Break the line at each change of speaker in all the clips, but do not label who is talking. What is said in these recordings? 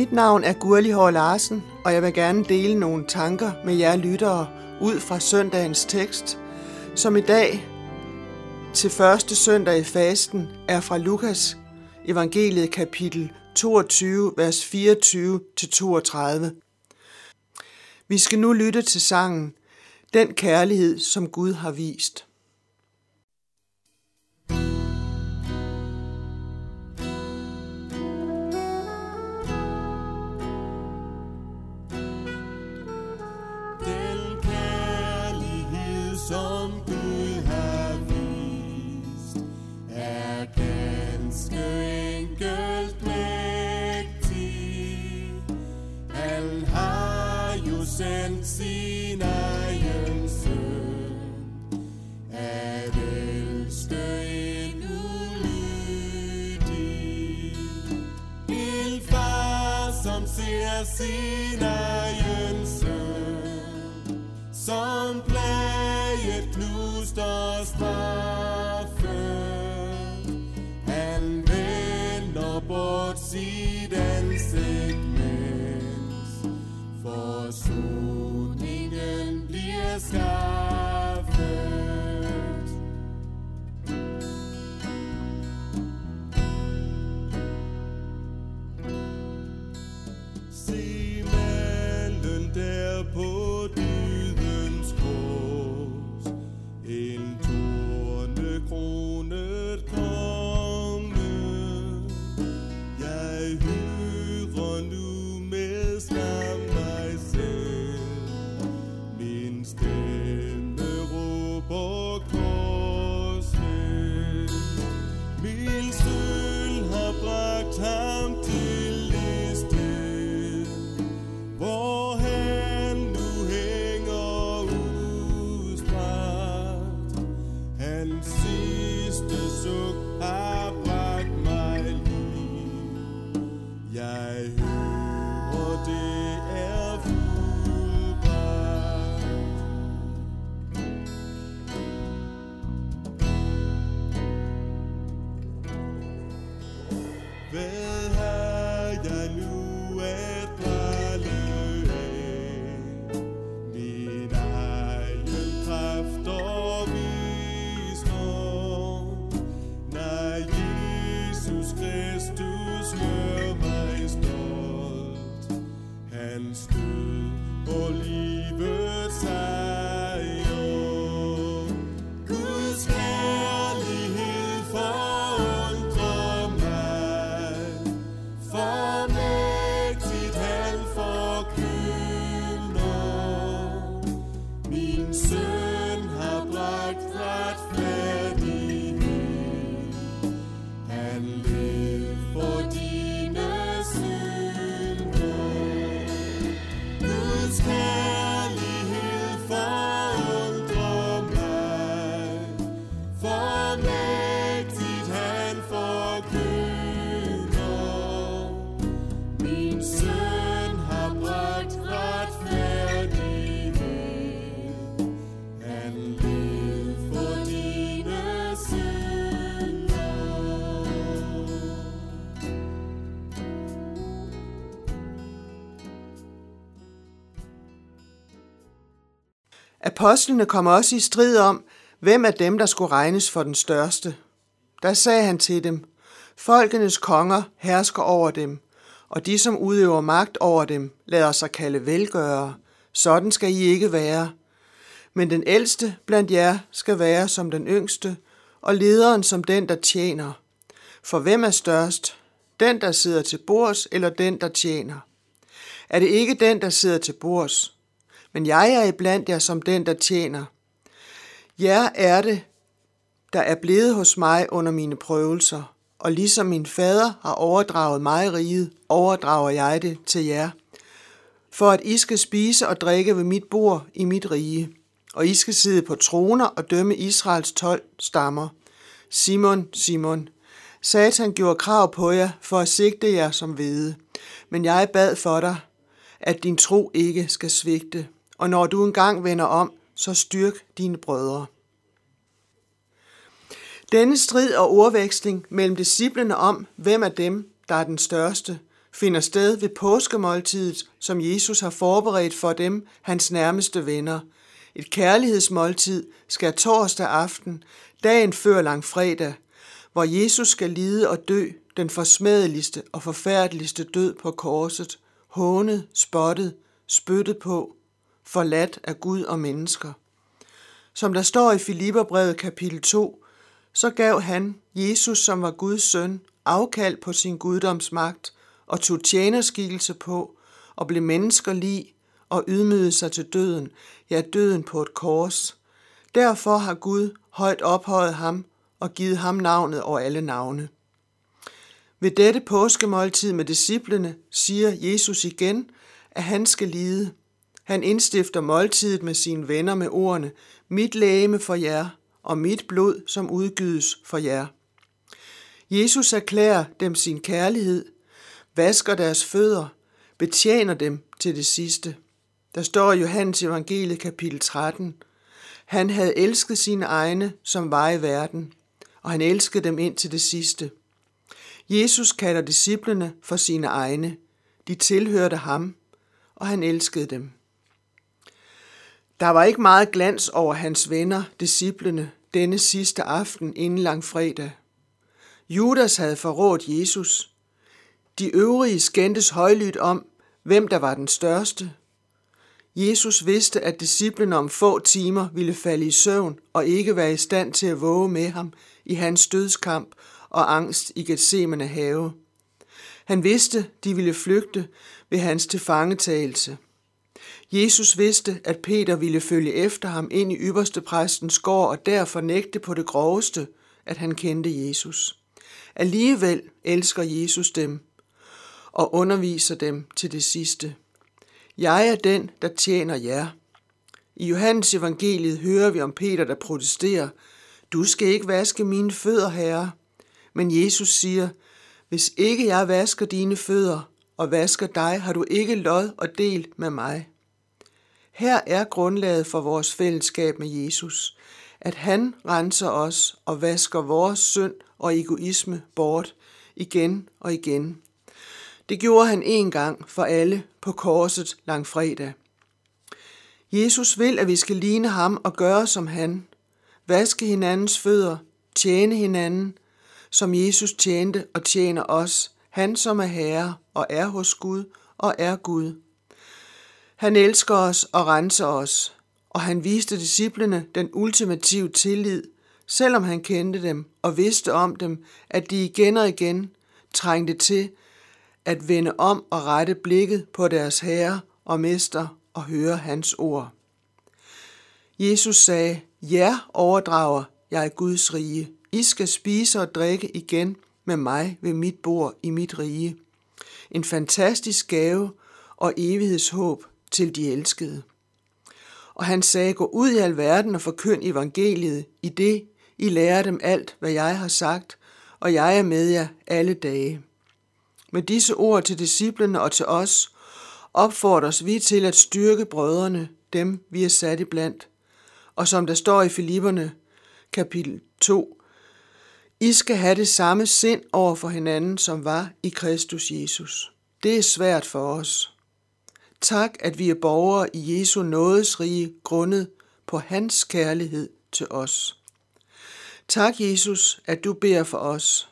Mit navn er Gurli Hård Larsen, og jeg vil gerne dele nogle tanker med jer lyttere ud fra søndagens tekst, som i dag til første søndag i fasten er fra Lukas evangeliet kapitel 22, vers 24-32. Vi skal nu lytte til sangen Den kærlighed, som Gud har vist.
Som Gud har vist, er ganske enkelt mægtig. Han har jo sendt sin egen søn, at elske en ulydig. En far, som ser sin egen søn, som plaget knust og straffet. Han vender bort sit ansigt, mens forsoningen bliver skabt. Min stemme råber korset. Min sølv har bragt ham til det sted, hvor han nu hænger udstrakt. Hans sidste suk har bragt mig liv. Jeg hører, det
Apostlene kom også i strid om, hvem af dem, der skulle regnes for den største. Der sagde han til dem, Folkenes konger hersker over dem, og de, som udøver magt over dem, lader sig kalde velgørere. Sådan skal I ikke være. Men den ældste blandt jer skal være som den yngste, og lederen som den, der tjener. For hvem er størst? Den, der sidder til bords, eller den, der tjener? Er det ikke den, der sidder til bords? Men jeg er iblandt jer som den, der tjener. Jer er det, der er blevet hos mig under mine prøvelser, og ligesom min fader har overdraget mig riget, overdrager jeg det til jer, for at I skal spise og drikke ved mit bord i mit rige, og I skal sidde på troner og dømme Israels tolv stammer. Simon, Simon, Satan gjorde krav på jer for at sigte jer som hvede, men jeg bad for dig, at din tro ikke skal svigte, og når du engang vender om, så styrk dine brødre. Denne strid og ordveksling mellem disciplene om, hvem af dem, der er den største, finder sted ved påskemåltidet, som Jesus har forberedt for dem, hans nærmeste venner. Et kærlighedsmåltid skal torsdag aften, dagen før langfredag, hvor Jesus skal lide og dø den forsmædeligste og forfærdeligste død på korset, hånet, spottet, spyttet på, forladt af Gud og mennesker. Som der står i Filipperbrevet kapitel 2, så gav han, Jesus som var Guds søn, afkald på sin guddomsmagt og tog tjenerskikkelse på og blev mennesker lig og ydmygede sig til døden, ja døden på et kors. Derfor har Gud højt ophøjet ham og givet ham navnet over alle navne. Ved dette påskemåltid med disciplene siger Jesus igen, at han skal lide. Han indstifter måltidet med sine venner med ordene, mit lægeme for jer, og mit blod, som udgydes for jer. Jesus erklærer dem sin kærlighed, vasker deres fødder, betjener dem til det sidste. Der står i Johannes evangelie kapitel 13, han havde elsket sine egne, som var i verden, og han elskede dem ind til det sidste. Jesus kalder disciplene for sine egne. De tilhørte ham, og han elskede dem. Der var ikke meget glans over hans venner, disciplene, denne sidste aften inden langfredag. Judas havde forrådt Jesus. De øvrige skændtes højlydt om, hvem der var den største. Jesus vidste, at disciplene om få timer ville falde i søvn og ikke være i stand til at våge med ham i hans dødskamp og angst i Gethsemane have. Han vidste, de ville flygte ved hans tilfangetagelse. Jesus vidste, at Peter ville følge efter ham ind i ypperste præstens gård og derfor nægte på det groveste, at han kendte Jesus. Alligevel elsker Jesus dem og underviser dem til det sidste. Jeg er den, der tjener jer. I Johannes evangeliet hører vi om Peter, der protesterer. Du skal ikke vaske mine fødder, herre. Men Jesus siger, hvis ikke jeg vasker dine fødder og vasker dig, har du ikke lod og del med mig. Her er grundlaget for vores fællesskab med Jesus, at han renser os og vasker vores synd og egoisme bort igen og igen. Det gjorde han en gang for alle på korset langfredag. Jesus vil, at vi skal ligne ham og gøre som han. Vaske hinandens fødder, tjene hinanden, som Jesus tjente og tjener os, han som er Herre og er hos Gud og er Gud. Han elsker os og renser os, og han viste disciplene den ultimative tillid, selvom han kendte dem og vidste om dem, at de igen og igen trængte til at vende om og rette blikket på deres herre og mester og høre hans ord. Jesus sagde, ja overdrager jeg Guds rige. I skal spise og drikke igen med mig ved mit bord i mit rige. En fantastisk gave og evighedshåb til de elskede. Og han sagde, gå ud i alverden og forkynd evangeliet i det, I lærer dem alt, hvad jeg har sagt, og jeg er med jer alle dage. Med disse ord til disciplene og til os opfordres vi til at styrke brødrene, dem vi er sat i blandt. Og som der står i Filipperne kapitel 2, I skal have det samme sind over for hinanden, som var i Kristus Jesus. Det er svært for os. Tak, at vi er borgere i Jesu nådesrige grundet på hans kærlighed til os. Tak, Jesus, at du beder for os.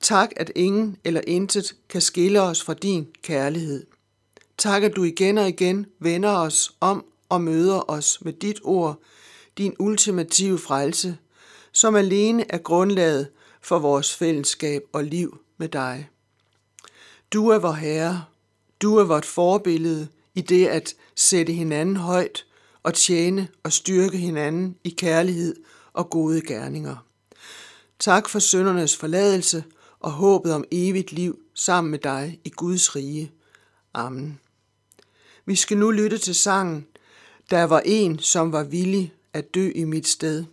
Tak, at ingen eller intet kan skille os fra din kærlighed. Tak, at du igen og igen vender os om og møder os med dit ord, din ultimative frelse, som alene er grundlaget for vores fællesskab og liv med dig. Du er vor Herre, du er vort forbillede i det at sætte hinanden højt og tjene og styrke hinanden i kærlighed og gode gerninger. Tak for søndernes forladelse og håbet om evigt liv sammen med dig i Guds rige. Amen. Vi skal nu lytte til sangen, Der var en, som var villig at dø i mit sted.